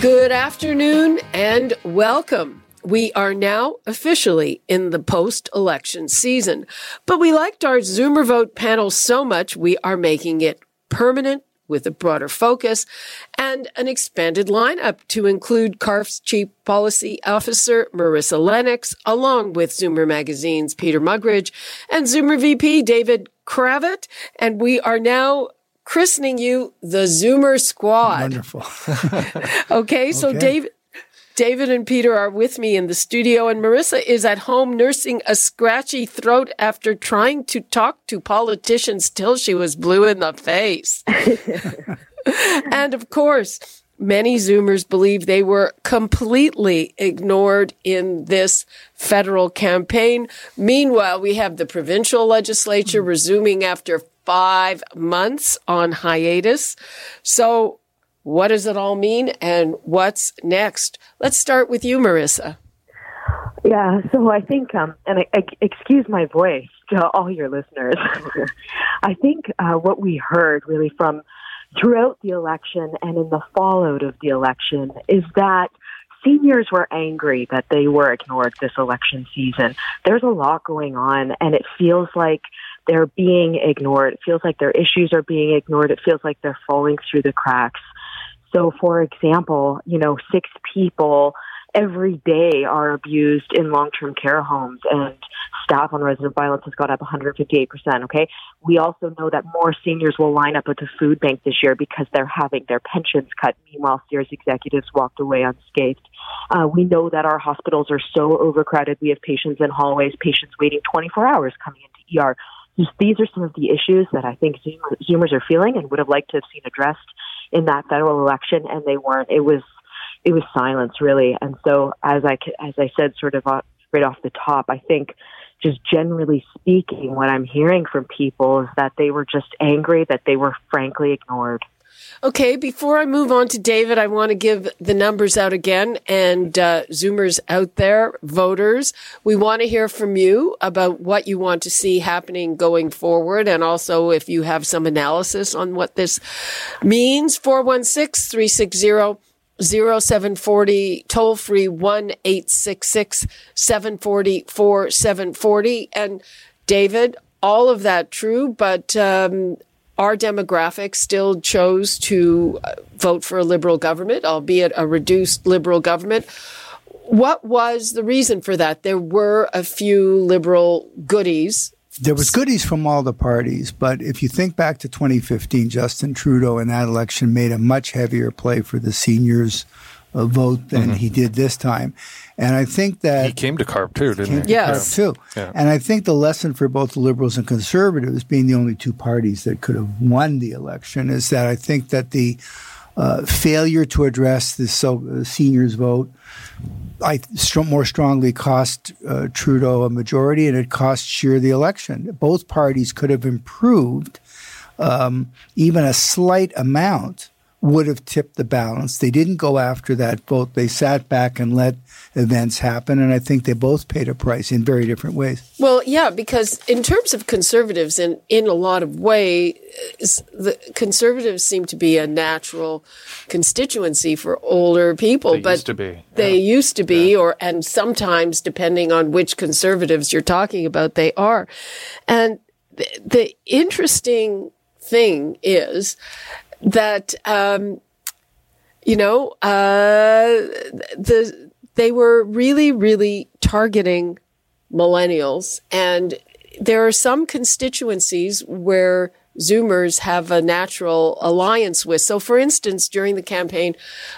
Good afternoon and welcome. We are now officially in the post election season, but we liked our Zoomer vote panel so much we are making it permanent with a broader focus and an expanded lineup to include CARP's Chief Policy Officer Marissa Lennox, along with Zoomer Magazine's Peter Muggeridge and Zoomer VP David Cravit. And we are now christening you the Zoomer Squad. Wonderful. okay, so Okay. David. David and Peter are with me in the studio, and Marissa is at home nursing a scratchy throat after trying to talk to politicians till she was blue in the face. and of course, many Zoomers believe they were completely ignored in this federal campaign. Meanwhile, we have the provincial legislature resuming after five months on hiatus. So, what does it all mean and what's next? Let's start with you, Marissa. Yeah, so I think, um, and I, I, excuse my voice to all your listeners. I think uh, what we heard really from throughout the election and in the fallout of the election is that seniors were angry that they were ignored this election season. There's a lot going on, and it feels like they're being ignored. It feels like their issues are being ignored. It feels like they're falling through the cracks. So, for example, you know, six people every day are abused in long-term care homes and staff on resident violence has gone up 158%, okay? We also know that more seniors will line up at the food bank this year because they're having their pensions cut. Meanwhile, Sears executives walked away unscathed. Uh, we know that our hospitals are so overcrowded. We have patients in hallways, patients waiting 24 hours coming into ER. These are some of the issues that I think Zoomer, Zoomers are feeling and would have liked to have seen addressed in that federal election, and they weren't. It was it was silence really. And so, as I as I said, sort of right off the top, I think just generally speaking, what I'm hearing from people is that they were just angry that they were frankly ignored. Okay, before I move on to David, I want to give the numbers out again. And uh, Zoomers out there, voters, we want to hear from you about what you want to see happening going forward. And also if you have some analysis on what this means, 416 360 0740, toll free 1 866 740 4740. And David, all of that true, but um, our demographic still chose to uh, vote for a liberal government, albeit a reduced liberal government. What was the reason for that? There were a few liberal goodies. There was goodies from all the parties, but if you think back to 2015, Justin Trudeau in that election made a much heavier play for the seniors vote than he did this time. And I think that He came to CARP too, didn't he? Yes. too. Yeah. And I think the lesson for both the Liberals and Conservatives, being the only two parties that could have won the election, is that I think that the uh, failure to address the so, uh, seniors vote, I str- more strongly cost uh, Trudeau a majority, and it cost Scheer the election. Both parties could have improved um, even a slight amount would have tipped the balance. They didn't go after that vote. They sat back and let events happen, and I think they both paid a price in very different ways. Well, yeah, because in terms of conservatives, and in a lot of ways, the conservatives seem to be a natural constituency for older people. They but used to be, They yeah. used to be, or and sometimes, depending on which conservatives you're talking about, they are. And th- the interesting thing is that um, you know uh, the they were really really targeting millennials. And there are some constituencies where Zoomers have a natural alliance with. So, for instance, during the campaign,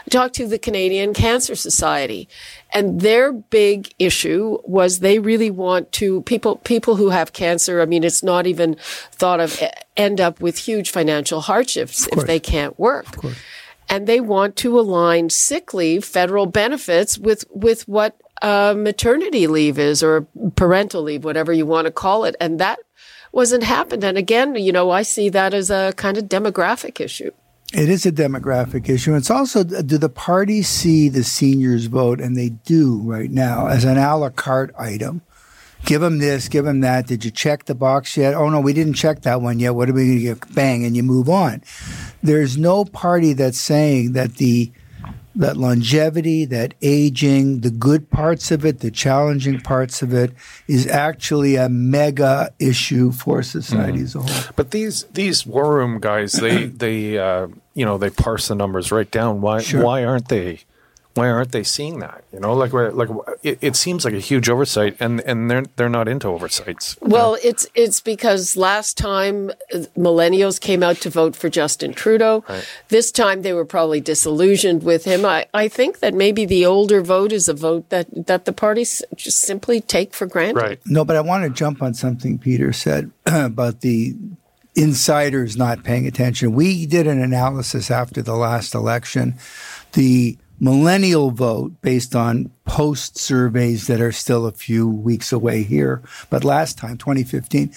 I talked to the Canadian Cancer Society, and their big issue was they really want to people people who have cancer. I mean, it's not even thought of end up with huge financial hardships if they can't work. and they want to align sick leave, federal benefits with, with what uh, maternity leave is or parental leave, whatever you want to call it. And that wasn't happened. And again, you know, I see that as a kind of demographic issue. It is a demographic issue. It's also do the parties see the seniors vote, and they do right now, as an a la carte item. Give them this, give them that. Did you check the box yet? Oh no, we didn't check that one yet. What are we going to get? Bang, and you move on. There's no party that's saying that the that longevity, that aging, the good parts of it, the challenging parts of it is actually a mega issue for society mm. as a whole. But these these war room guys, they they uh, you know they parse the numbers right down. Why sure. why aren't they why aren't they seeing that? You know, like like it, it, seems like a huge oversight, and and they're they're not into oversights. Well, know? it's it's because last time uh, millennials came out to vote for Justin Trudeau. Right. This time they were probably disillusioned with him. I, I think that maybe the older vote is a vote that that the parties just simply take for granted. Right. No, but I want to jump on something Peter said about the insiders not paying attention. We did an analysis after the last election. The millennial vote based on post surveys that are still a few weeks away here. But last time, 2015,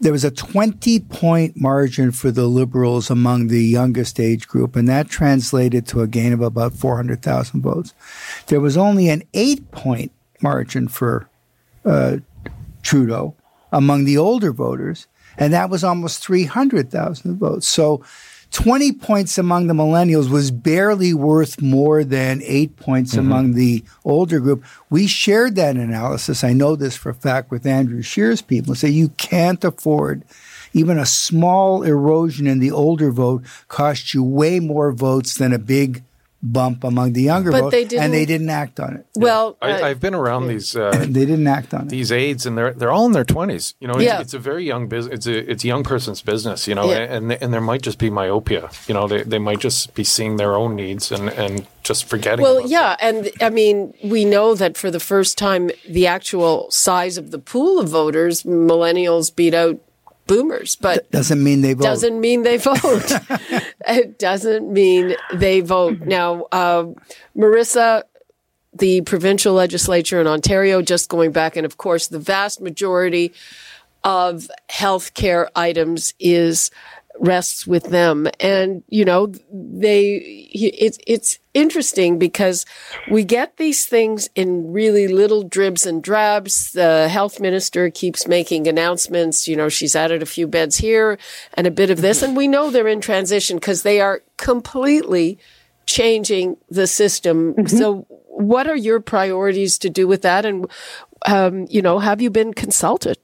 there was a 20 point margin for the liberals among the youngest age group, and that translated to a gain of about 400,000 votes. There was only an eight point margin for uh, Trudeau among the older voters, and that was almost 300,000 votes. So 20 points among the millennials was barely worth more than eight points mm-hmm. among the older group. We shared that analysis. I know this for a fact with Andrew Scheer's people. Say you can't afford even a small erosion in the older vote costs you way more votes than a big bump among the younger but vote, they and they didn't act on it. Well, uh, I, have been around these. Uh, they didn't act on it. these it. aides, and they're they're all in their twenties. You know, it's, yeah. it's, a very young business. It's a it's a young person's business. You know, yeah. and and there might just be myopia. You know, they they might just be seeing their own needs and and just forgetting. Well, yeah, them. and I mean, we know that for the first time, the actual size of the pool of voters, millennials beat out boomers, but doesn't mean they vote. Doesn't mean they vote. it doesn't mean they vote. Now, uh, Marissa, the provincial legislature in Ontario, just going back, and of course, the vast majority of healthcare items is rests with them. And, you know, they, it's, it's interesting because we get these things in really little dribs and drabs. The health minister keeps making announcements. You know, she's added a few beds here and a bit of this. And we know they're in transition because they are completely changing the system. Mm-hmm. So what are your priorities to do with that? And, um, you know, have you been consulted?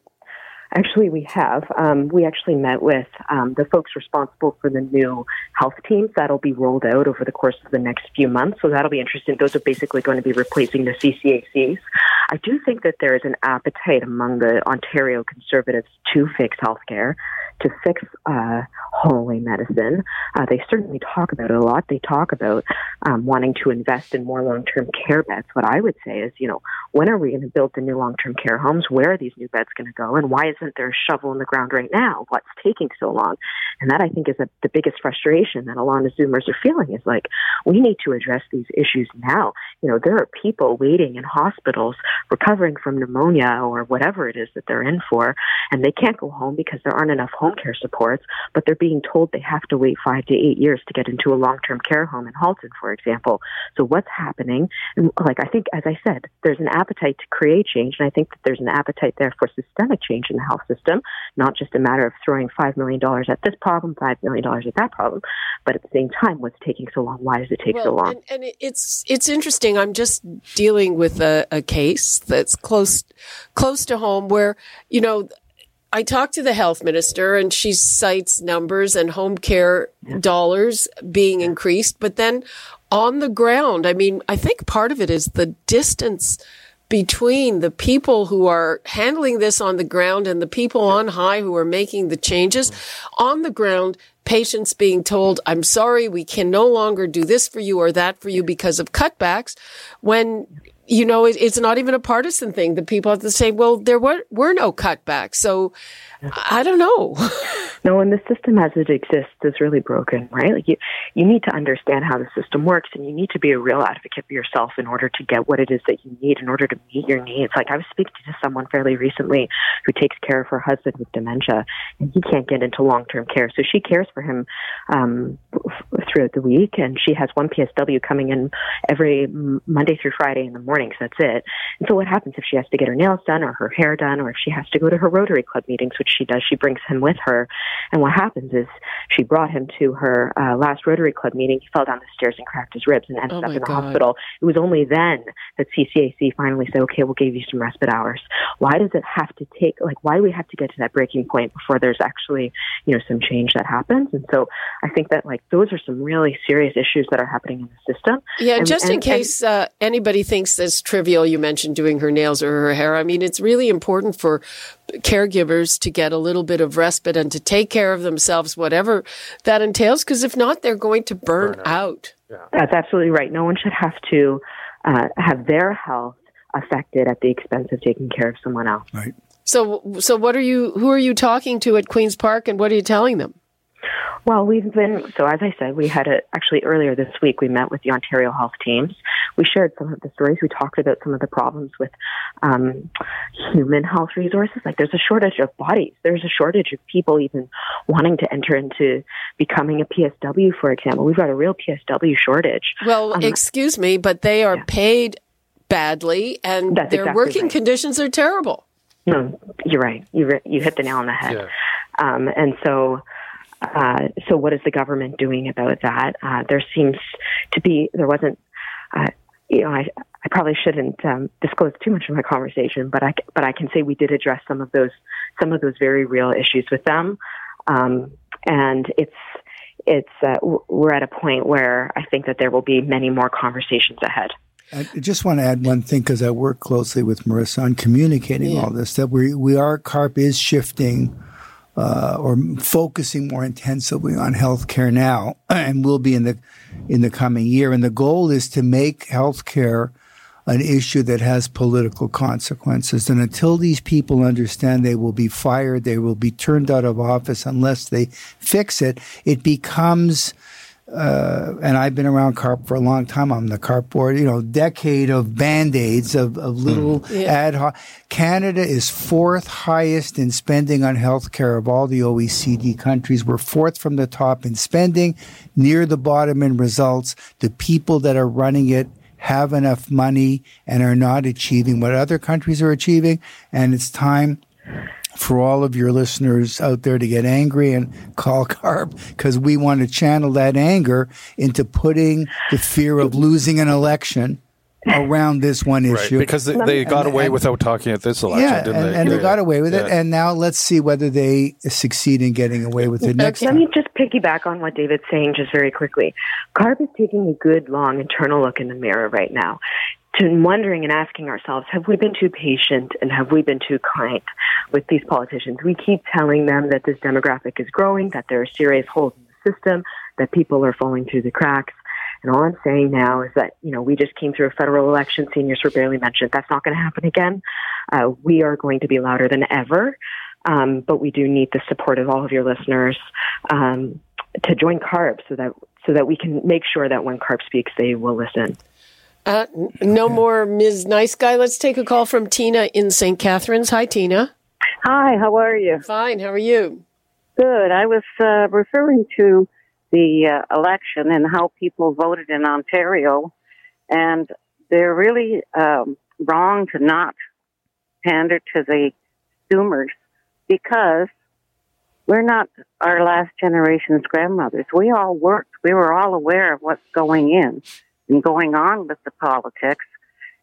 Actually, we have. Um, we actually met with um, the folks responsible for the new health teams that'll be rolled out over the course of the next few months. So that'll be interesting. Those are basically going to be replacing the CCACs. I do think that there is an appetite among the Ontario Conservatives to fix healthcare to fix uh, hallway medicine. Uh, they certainly talk about it a lot. They talk about um, wanting to invest in more long term care beds. What I would say is, you know, when are we going to build the new long term care homes? Where are these new beds going to go? And why isn't there a shovel in the ground right now? What's taking so long? And that I think is a, the biggest frustration that a lot of Zoomers are feeling is like, we need to address these issues now. You know, there are people waiting in hospitals recovering from pneumonia or whatever it is that they're in for, and they can't go home because there aren't enough home care supports, but they're being told they have to wait five to eight years to get into a long-term care home in Halton, for example. So what's happening? And like I think, as I said, there's an appetite to create change, and I think that there's an appetite there for systemic change in the health system, not just a matter of throwing five million dollars at this problem, five million dollars is that problem, but at the same time, what's taking so long? Why does it take well, so long? And, and, it's it's interesting. I'm just dealing with a, a case that's close close to home where you know I talked to the health minister and she cites numbers and home care dollars being increased, but then on the ground, I mean, I think part of it is the distance between the people who are handling this on the ground and the people on high who are making the changes on the ground patients being told, I'm sorry, we can no longer do this for you or that for you because of cutbacks when you know, it, it's not even a partisan thing. The people have to say, well, there were, were no cutbacks. So I don't know. no, and the system as it exists is really broken, right? Like you, you need to understand how the system works and you need to be a real advocate for yourself in order to get what it is that you need in order to meet your needs. Like I was speaking to someone fairly recently who takes care of her husband with dementia and he can't get into long-term care. So she cares for him, um, throughout the week and she has one PSW coming in every Monday through Friday in the mornings. That's it. And so what happens if she has to get her nails done or her hair done or if she has to go to her Rotary Club meetings, which she does. She brings him with her. And what happens is she brought him to her uh, last Rotary Club meeting. He fell down the stairs and cracked his ribs and ended oh up in the God. hospital. It was only then that CCAC finally said, okay, we'll give you some respite hours. Why does it have to take, like, why do we have to get to that breaking point before there's actually, you know, some change that happens? And so I think that, like, those are some really serious issues that are happening in the system. Yeah, and, just and, in case uh, anybody thinks this trivial, you mentioned doing her nails or her hair. I mean, it's really important for caregivers to get a little bit of respite and to take care of themselves, whatever that entails, because if not, they're going to burn, burn out. out. Yeah. That's absolutely right. No one should have to uh, have their health affected at the expense of taking care of someone else. Right. So, so what are you? Who are you talking to at Queens Park, and what are you telling them? Well, we've been, so as I said, we had a, actually earlier this week, we met with the Ontario health teams. We shared some of the stories. We talked about some of the problems with um, human health resources. Like there's a shortage of bodies. There's a shortage of people even wanting to enter into becoming a PSW, for example. We've got a real PSW shortage. Well, um, excuse me, but they are yeah. paid badly and That's their exactly working right. conditions are terrible. No, you're right. You, you hit the nail on the head. Yeah. Um, and so, uh, so what is the government doing about that? Uh, there seems to be, there wasn't, uh, you know, I, I probably shouldn't um, disclose too much of my conversation, but I, but I can say we did address some of those, some of those very real issues with them. Um, and it's, it's, uh, we're at a point where I think that there will be many more conversations ahead. I just want to add one thing because I work closely with Marissa on communicating yeah. all this. That we we are CARP is shifting uh, or focusing more intensively on healthcare now, and will be in the in the coming year. And the goal is to make healthcare an issue that has political consequences. And until these people understand they will be fired, they will be turned out of office unless they fix it, it becomes uh, and I've been around CARP for a long time. I'm the CARP board, you know, decade of band aids of, of little mm. yeah. ad hoc. Canada is fourth highest in spending on healthcare of all the OECD countries. We're fourth from the top in spending, near the bottom in results. The people that are running it have enough money and are not achieving what other countries are achieving. And it's time for all of your listeners out there to get angry and call CARP because we want to channel that anger into putting the fear of losing an election around this one issue. Right, because they, they got and, away and, without talking at this election, yeah, didn't and, they? And yeah. they got away with yeah. it. And now let's see whether they succeed in getting away with it next Let time. me just piggyback on what David's saying just very quickly. CARP is taking a good, long, internal look in the mirror right now to wondering and asking ourselves, have we been too patient and have we been too kind with these politicians? We keep telling them that this demographic is growing, that there are serious holes in the system, that people are falling through the cracks. And all I'm saying now is that, you know, we just came through a federal election. Seniors were barely mentioned. That's not going to happen again. Uh, we are going to be louder than ever. Um, but we do need the support of all of your listeners um, to join CARP so that so that we can make sure that when CARP speaks, they will listen. Uh, no more Ms. Nice Guy. Let's take a call from Tina in St. Catharines. Hi, Tina. Hi, how are you? Fine, how are you? Good. I was uh, referring to the uh, election and how people voted in Ontario, and they're really um, wrong to not pander to the Zoomers because we're not our last generation's grandmothers. We all worked. We were all aware of what's going in going on with the politics.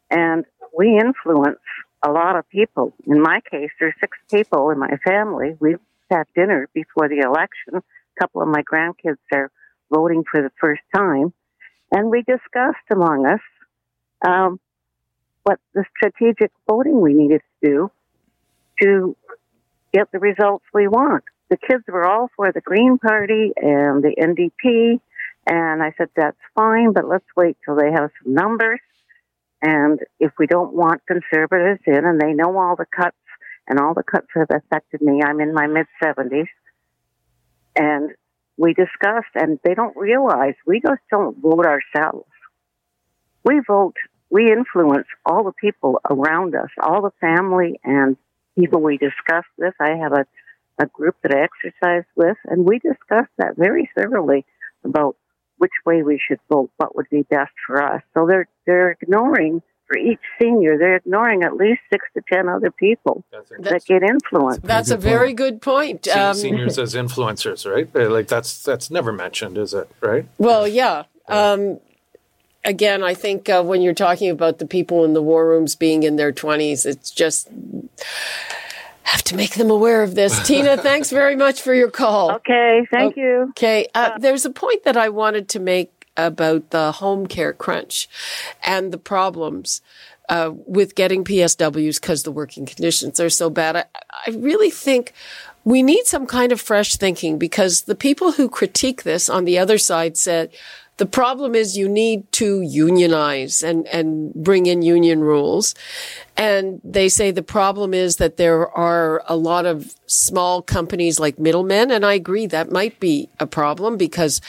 And we influence a lot of people. In my case, there's six people in my family. We had dinner before the election. A couple of my grandkids are voting for the first time. And we discussed among us um, what the strategic voting we needed to do to get the results we want. The kids were all for the Green Party and the NDP and I said, that's fine, but let's wait till they have some numbers. And if we don't want conservatives in, and they know all the cuts, and all the cuts have affected me, I'm in my mid 70s, and we discussed, and they don't realize we just don't vote ourselves. We vote, we influence all the people around us, all the family and people we discuss with. I have a, a group that I exercise with, and we discuss that very thoroughly about which way we should vote, what would be best for us. So they're they're ignoring for each senior, they're ignoring at least six to ten other people that get influenced. That's a very good point. Um, seniors as influencers, right? Like that's that's never mentioned, is it? Right? Well, yeah. Um, again, I think uh, when you're talking about the people in the war rooms being in their 20s, it's just have to make them aware of this. Tina, thanks very much for your call. Okay, thank okay. you. Okay, uh, there's a point that I wanted to make about the home care crunch and the problems uh, with getting PSWs because the working conditions are so bad. I, I really think we need some kind of fresh thinking because the people who critique this on the other side said, the problem is you need to unionize and, and bring in union rules. And they say the problem is that there are a lot of small companies like middlemen. And I agree that might be a problem because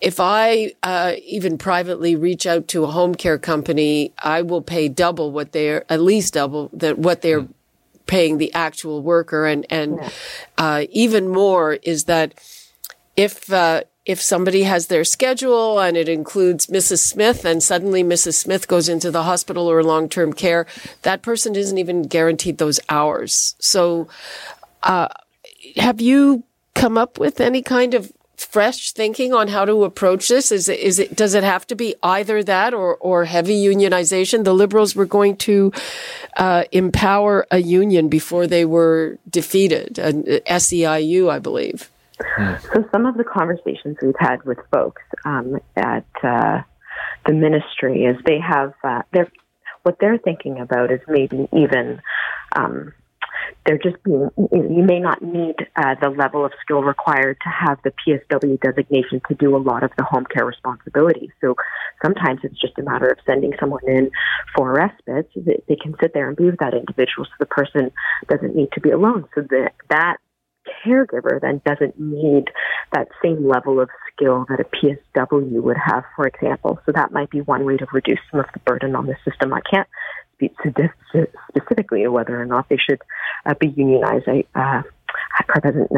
if I uh, even privately reach out to a home care company, I will pay double what they're at least double that what they're mm. paying the actual worker, and and yeah. uh, even more is that if uh, if somebody has their schedule and it includes Mrs. Smith, and suddenly Mrs. Smith goes into the hospital or long term care, that person isn't even guaranteed those hours. So, uh, have you come up with any kind of fresh thinking on how to approach this? Is it, is it, does it have to be either that or, or heavy unionization? The liberals were going to, uh, empower a union before they were defeated, an SEIU, I believe. So some of the conversations we've had with folks um, at uh, the ministry is they have, uh, they're, what they're thinking about is maybe even, um, they're just being, you may not need uh, the level of skill required to have the PSW designation to do a lot of the home care responsibilities. So sometimes it's just a matter of sending someone in for respite so that they can sit there and be with that individual so the person doesn't need to be alone. So that, that caregiver then doesn't need that same level of skill that a PSW would have, for example. So that might be one way to reduce some of the burden on the system. I can't speak specifically to whether or not they should uh, be unionized. I, uh,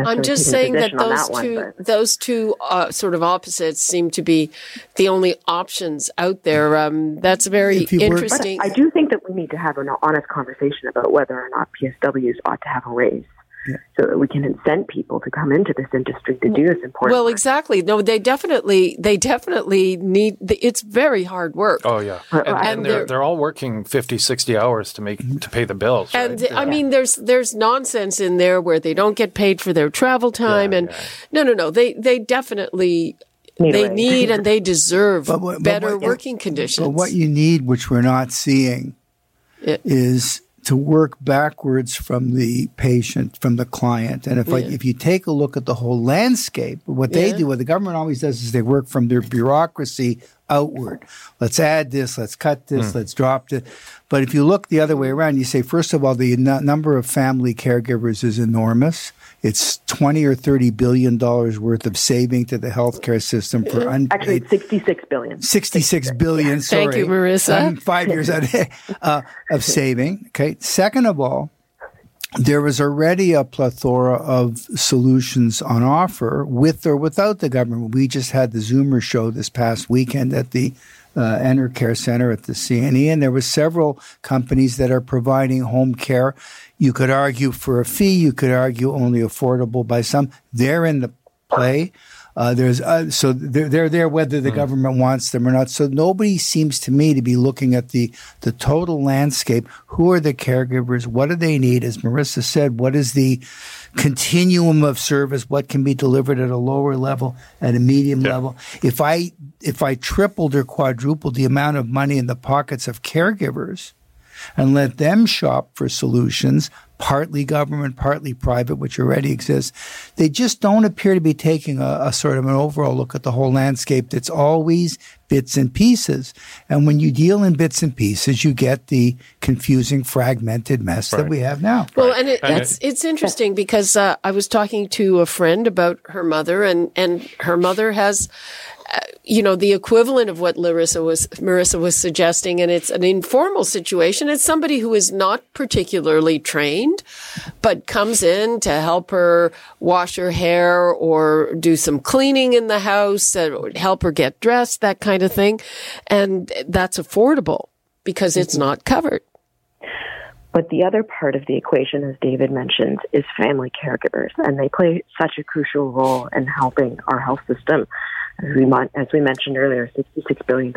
I'm just saying that those that two, one, those two uh, sort of opposites seem to be the only options out there. Um, that's very interesting. Were, I do think that we need to have an honest conversation about whether or not PSWs ought to have a raise yeah. so that we can incent people to come into this industry to do this important. Well, work. exactly. No, they definitely, they definitely need. It's very hard work. Oh yeah, and, and, and they're, they're, they're all working 50, 60 hours to make mm-hmm. to pay the bills. And right? I yeah. mean, there's there's nonsense in there where they don't get paid for their travel time, yeah, and no, no, no, they they definitely need they need and they deserve but what, better what, working conditions. But what you need, which we're not seeing, it, is to work backwards from the patient, from the client. And if yeah. if you take a look at the whole landscape, what they do, what the government always does is they work from their bureaucracy outward. Let's add this, let's cut this, mm. let's drop it. But if you look the other way around, you say, first of all, the n- number of family caregivers is enormous. It's 20 or 30 billion dollars worth of saving to the healthcare system for unpaid. Actually, 66 billion. 66 billion. Sorry. Thank you, Marissa. Um, five years uh, of saving. Okay. Second of all, there was already a plethora of solutions on offer with or without the government. We just had the Zoomer show this past weekend at the uh, Enercare Center at the CNE, and there were several companies that are providing home care. You could argue for a fee. You could argue only affordable by some. They're in the play. Uh, there's uh, so they're, they're there whether the mm. government wants them or not. So nobody seems to me to be looking at the the total landscape. Who are the caregivers? What do they need? As Marissa said, what is the continuum of service? What can be delivered at a lower level, at a medium yeah. level? If I if I tripled or quadrupled the amount of money in the pockets of caregivers, and let them shop for solutions, partly government, partly private, which already exists. They just don't appear to be taking a, a sort of an overall look at the whole landscape that's always bits and pieces. And when you deal in bits and pieces, you get the confusing, fragmented mess right. that we have now. Well, and it, it's it's interesting because uh, I was talking to a friend about her mother, and and her mother has you know, the equivalent of what Larissa was, Marissa was suggesting. And it's an informal situation. It's somebody who is not particularly trained, but comes in to help her wash her hair or do some cleaning in the house, or help her get dressed, that kind of thing. And that's affordable because it's mm-hmm. not covered. But the other part of the equation, as David mentioned, is family caregivers, and they play such a crucial role in helping our health system as we, as we mentioned earlier, $66 billion.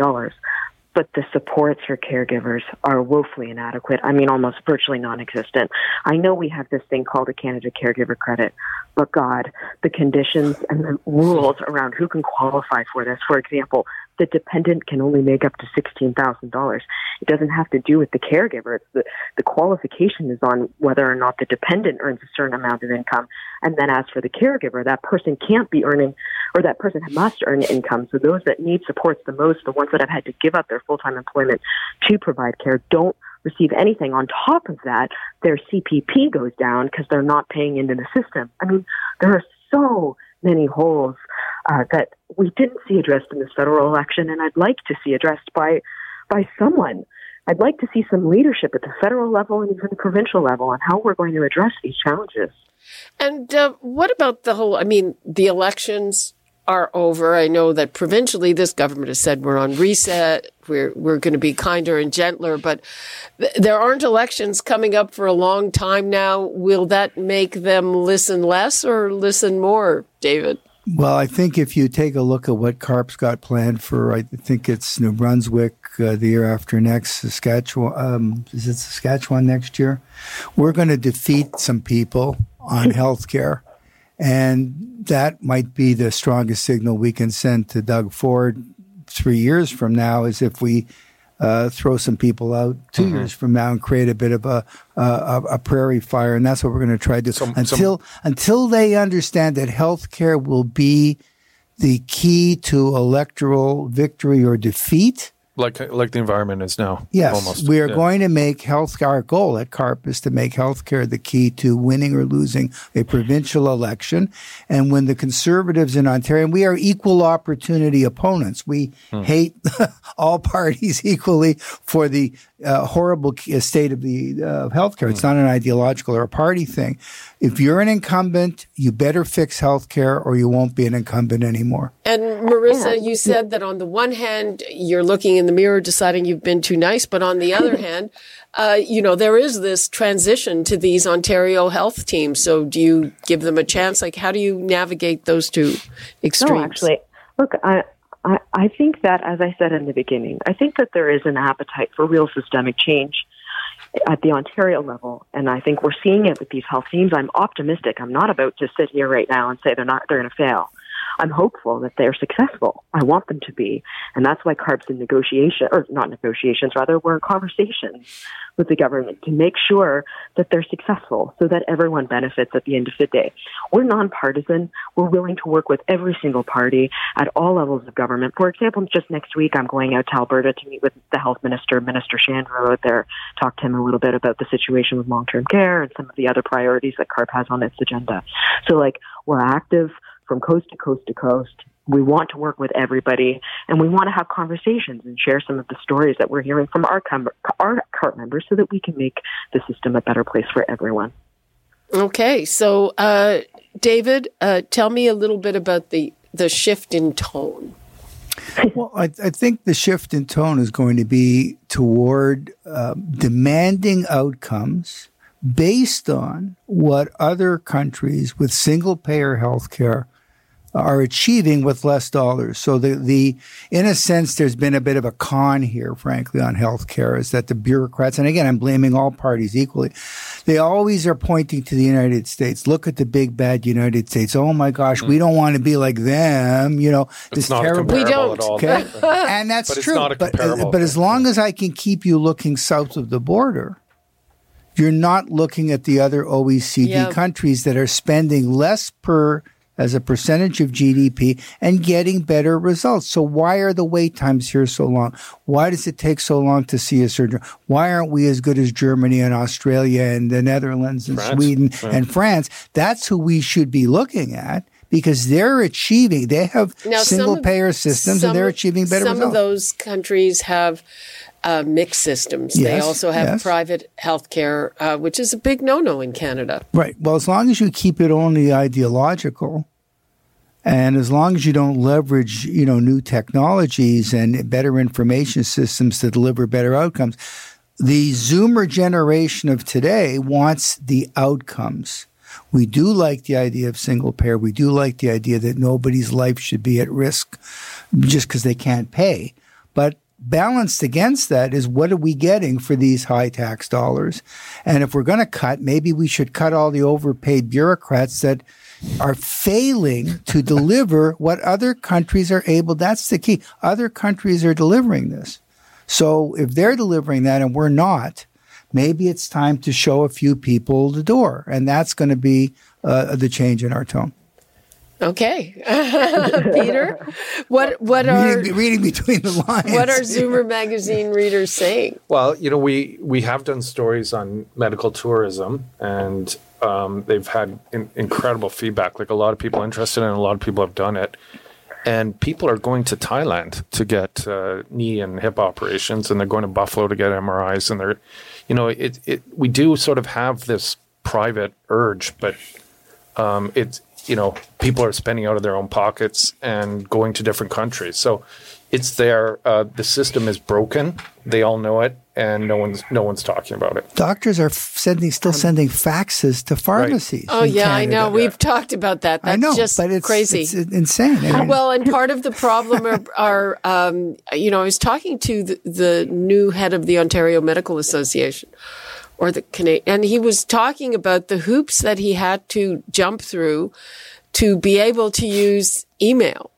But the supports for caregivers are woefully inadequate. I mean, almost virtually non existent. I know we have this thing called a Canada Caregiver Credit, but God, the conditions and the rules around who can qualify for this, for example, the dependent can only make up to $16,000. It doesn't have to do with the caregiver. It's the, the qualification is on whether or not the dependent earns a certain amount of income. And then as for the caregiver, that person can't be earning, or that person must earn income. So those that need supports the most, the ones that have had to give up their full-time employment to provide care, don't receive anything. On top of that, their CPP goes down because they're not paying into the system. I mean, there are so many holes uh, that we didn't see addressed in this federal election, and I'd like to see addressed by by someone. I'd like to see some leadership at the federal level and even the provincial level on how we're going to address these challenges. And uh, what about the whole? I mean, the elections are over. I know that provincially, this government has said we're on reset. We're we're going to be kinder and gentler, but th- there aren't elections coming up for a long time now. Will that make them listen less or listen more, David? Well, I think if you take a look at what CARP's got planned for, I think it's New Brunswick uh, the year after next, Saskatchewan. Um, is it Saskatchewan next year? We're going to defeat some people on health care. And that might be the strongest signal we can send to Doug Ford three years from now is if we uh, throw some people out 2 mm-hmm. years from now and create a bit of a, a, a prairie fire. And that's what we're going to try to do some, until, some... until they understand that healthcare will be the key to electoral victory or defeat like like the environment is now. Yes, almost. we are yeah. going to make health. Our goal at CARP is to make healthcare the key to winning or losing a provincial election. And when the Conservatives in Ontario, and we are equal opportunity opponents, we hmm. hate all parties equally for the uh, horrible state of the uh, healthcare. It's hmm. not an ideological or a party thing. If you're an incumbent, you better fix healthcare or you won't be an incumbent anymore. And Marissa, you said that on the one hand, you're looking in the mirror deciding you've been too nice, but on the other hand, uh, you know, there is this transition to these Ontario health teams. So do you give them a chance? Like, how do you navigate those two extremes? No, actually, look, I, I, I think that, as I said in the beginning, I think that there is an appetite for real systemic change at the Ontario level, and I think we're seeing it with these health teams. I'm optimistic. I'm not about to sit here right now and say they're not they're going to fail. I'm hopeful that they're successful. I want them to be. And that's why CARP's in negotiation, or not negotiations, rather, we're in conversations with the government to make sure that they're successful so that everyone benefits at the end of the day. We're nonpartisan. We're willing to work with every single party at all levels of government. For example, just next week, I'm going out to Alberta to meet with the health minister, Minister Shandro out there, talk to him a little bit about the situation with long-term care and some of the other priorities that CARP has on its agenda. So like, we're active from coast to coast to coast. We want to work with everybody and we want to have conversations and share some of the stories that we're hearing from our, com- our CARP members so that we can make the system a better place for everyone. Okay. So, uh, David, uh, tell me a little bit about the, the shift in tone. well, I, I, think the shift in tone is going to be toward uh, demanding outcomes based on what other countries with single payer health care are achieving with less dollars. So the, the, in a sense, there's been a bit of a con here, frankly, on healthcare is that the bureaucrats, and again, I'm blaming all parties equally. They always are pointing to the United States. Look at the big bad United States. Oh my gosh, mm. we don't want to be like them. You know, it's this terrible. We don't. Okay. and that's but true. but, uh, but as long as I can keep you looking south of the border, you're not looking at the other OECD yeah. countries that are spending less per as a percentage of GDP and getting better results. So why are the wait times here so long? Why does it take so long to see a surgeon? Why aren't we as good as Germany and Australia and the Netherlands and France. Sweden and France? That's who we should be looking at because they're achieving, they have now, single payer systems and they're achieving better some results. Some of those countries have uh, mixed systems. Yes, they also have yes. private health care, uh, which is a big no no in Canada. Right. Well, as long as you keep it only ideological, and as long as you don't leverage, you know, new technologies and better information systems to deliver better outcomes, the Zoomer generation of today wants the outcomes. We do like the idea of single payer. We do like the idea that nobody's life should be at risk just because they can't pay. But balanced against that is what are we getting for these high tax dollars? And if we're going to cut, maybe we should cut all the overpaid bureaucrats that are failing to deliver what other countries are able. That's the key. Other countries are delivering this. So if they're delivering that and we're not, maybe it's time to show a few people the door. And that's going to be uh, the change in our tone. Okay, Peter, what what are reading, reading, between the lines? What are Zoomer magazine readers saying? Well, you know, we we have done stories on medical tourism, and um, they've had in, incredible feedback. Like a lot of people interested, and a lot of people have done it. And people are going to Thailand to get uh, knee and hip operations, and they're going to Buffalo to get MRIs, and they're, you know, it it we do sort of have this private urge, but um, it's you know, people are spending out of their own pockets and going to different countries. So it's there. Uh, the system is broken. They all know it, and no one's no one's talking about it. Doctors are sending still sending faxes to pharmacies. Right. Oh yeah, Canada. I know. We've talked about that. That's I know, just but it's, crazy. It's insane. I mean, well, and part of the problem are, are um, you know, I was talking to the, the new head of the Ontario Medical Association or the Canadian, and he was talking about the hoops that he had to jump through to be able to use email.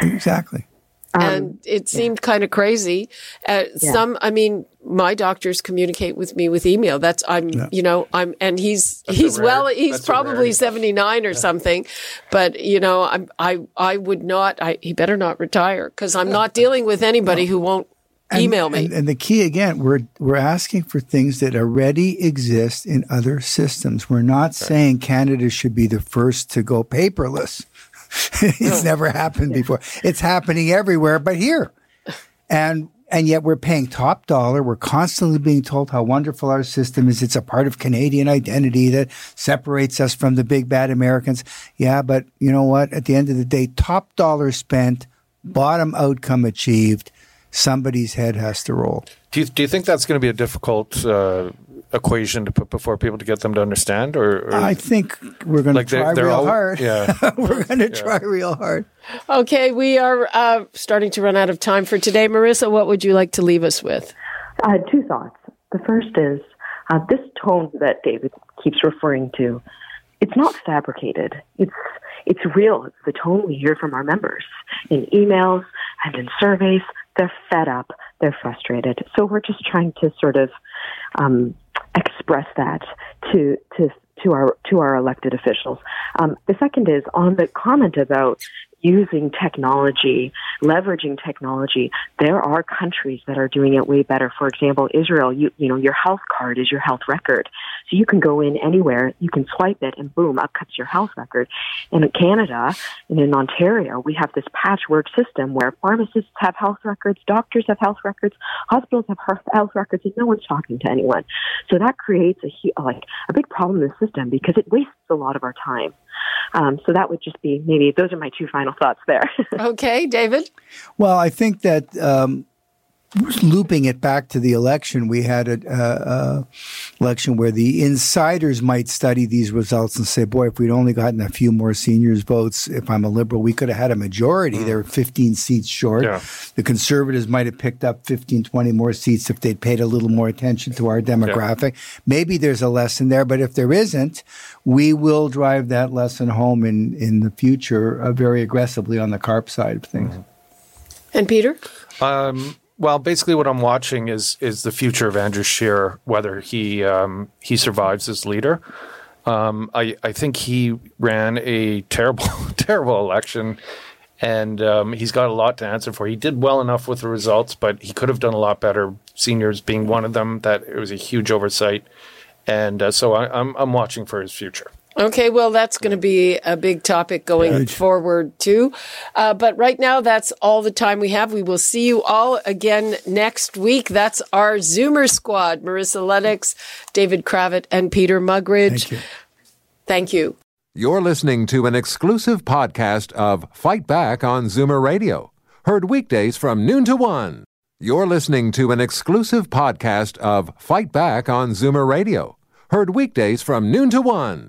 Exactly. Um, and it seemed yeah. kind of crazy. Uh, yeah. Some, I mean, my doctors communicate with me with email. That's I'm, yeah. you know, I'm, and he's That's he's well, he's probably seventy nine or something, but you know, I'm I I would not. I he better not retire because I'm not dealing with anybody no. who won't and, email me. And, and, the key again, we're we're asking for things that already exist in other systems. We're not right. saying Canada should be the first to go paperless. it's no. never happened before. It's happening everywhere, but here. And and yet we're paying top dollar. We're constantly being told how wonderful our system is. It's a part of Canadian identity that separates us from the big bad Americans. Yeah, but you know what? At the end of the day, top dollar spent, bottom outcome achieved somebody's head has to roll. Do you, do you think that's going to be a difficult uh, equation to put before people to get them to understand? Or, or I think we're going like to try they're, real all, hard. Yeah, we're going to yeah. try real hard. Okay, we are uh, starting to run out of time for today. Marissa, what would you like to leave us with? Uh, two thoughts. The first is uh, this tone that David keeps referring to. It's not fabricated. It's it's real. It's the tone we hear from our members in emails and in surveys they're fed up, they're frustrated. So we're just trying to sort of um, express that to to to our to our elected officials. Um, the second is on the comment about using technology, leveraging technology. There are countries that are doing it way better. For example, Israel, you, you know, your health card is your health record. So you can go in anywhere, you can swipe it, and boom, up comes your health record. And in Canada and in Ontario, we have this patchwork system where pharmacists have health records, doctors have health records, hospitals have health records, and no one's talking to anyone. So that creates a like a big problem in the system because it wastes a lot of our time. Um, so that would just be maybe those are my two final thoughts there. okay, David. Well, I think that um, looping it back to the election, we had an election where the insiders might study these results and say, boy, if we'd only gotten a few more seniors votes, if I'm a liberal, we could have had a majority. Mm. They were 15 seats short. Yeah. The conservatives might have picked up 15, 20 more seats if they'd paid a little more attention to our demographic. Yeah. Maybe there's a lesson there, but if there isn't, we will drive that lesson home in, in the future uh, very aggressively on the CARP side of things. Mm. And Peter? Um, well, basically, what I'm watching is is the future of Andrew Scheer, whether he um, he survives as leader. Um, I I think he ran a terrible terrible election, and um, he's got a lot to answer for. He did well enough with the results, but he could have done a lot better. Seniors being one of them, that it was a huge oversight, and uh, so I, I'm I'm watching for his future. Okay, well, that's going to be a big topic going Good. forward, too. Uh, but right now, that's all the time we have. We will see you all again next week. That's our Zoomer squad Marissa Lennox, David Cravit, and Peter Muggeridge. Thank you. Thank you. You're listening to an exclusive podcast of Fight Back on Zoomer Radio, heard weekdays from noon to one. You're listening to an exclusive podcast of Fight Back on Zoomer Radio, heard weekdays from noon to one.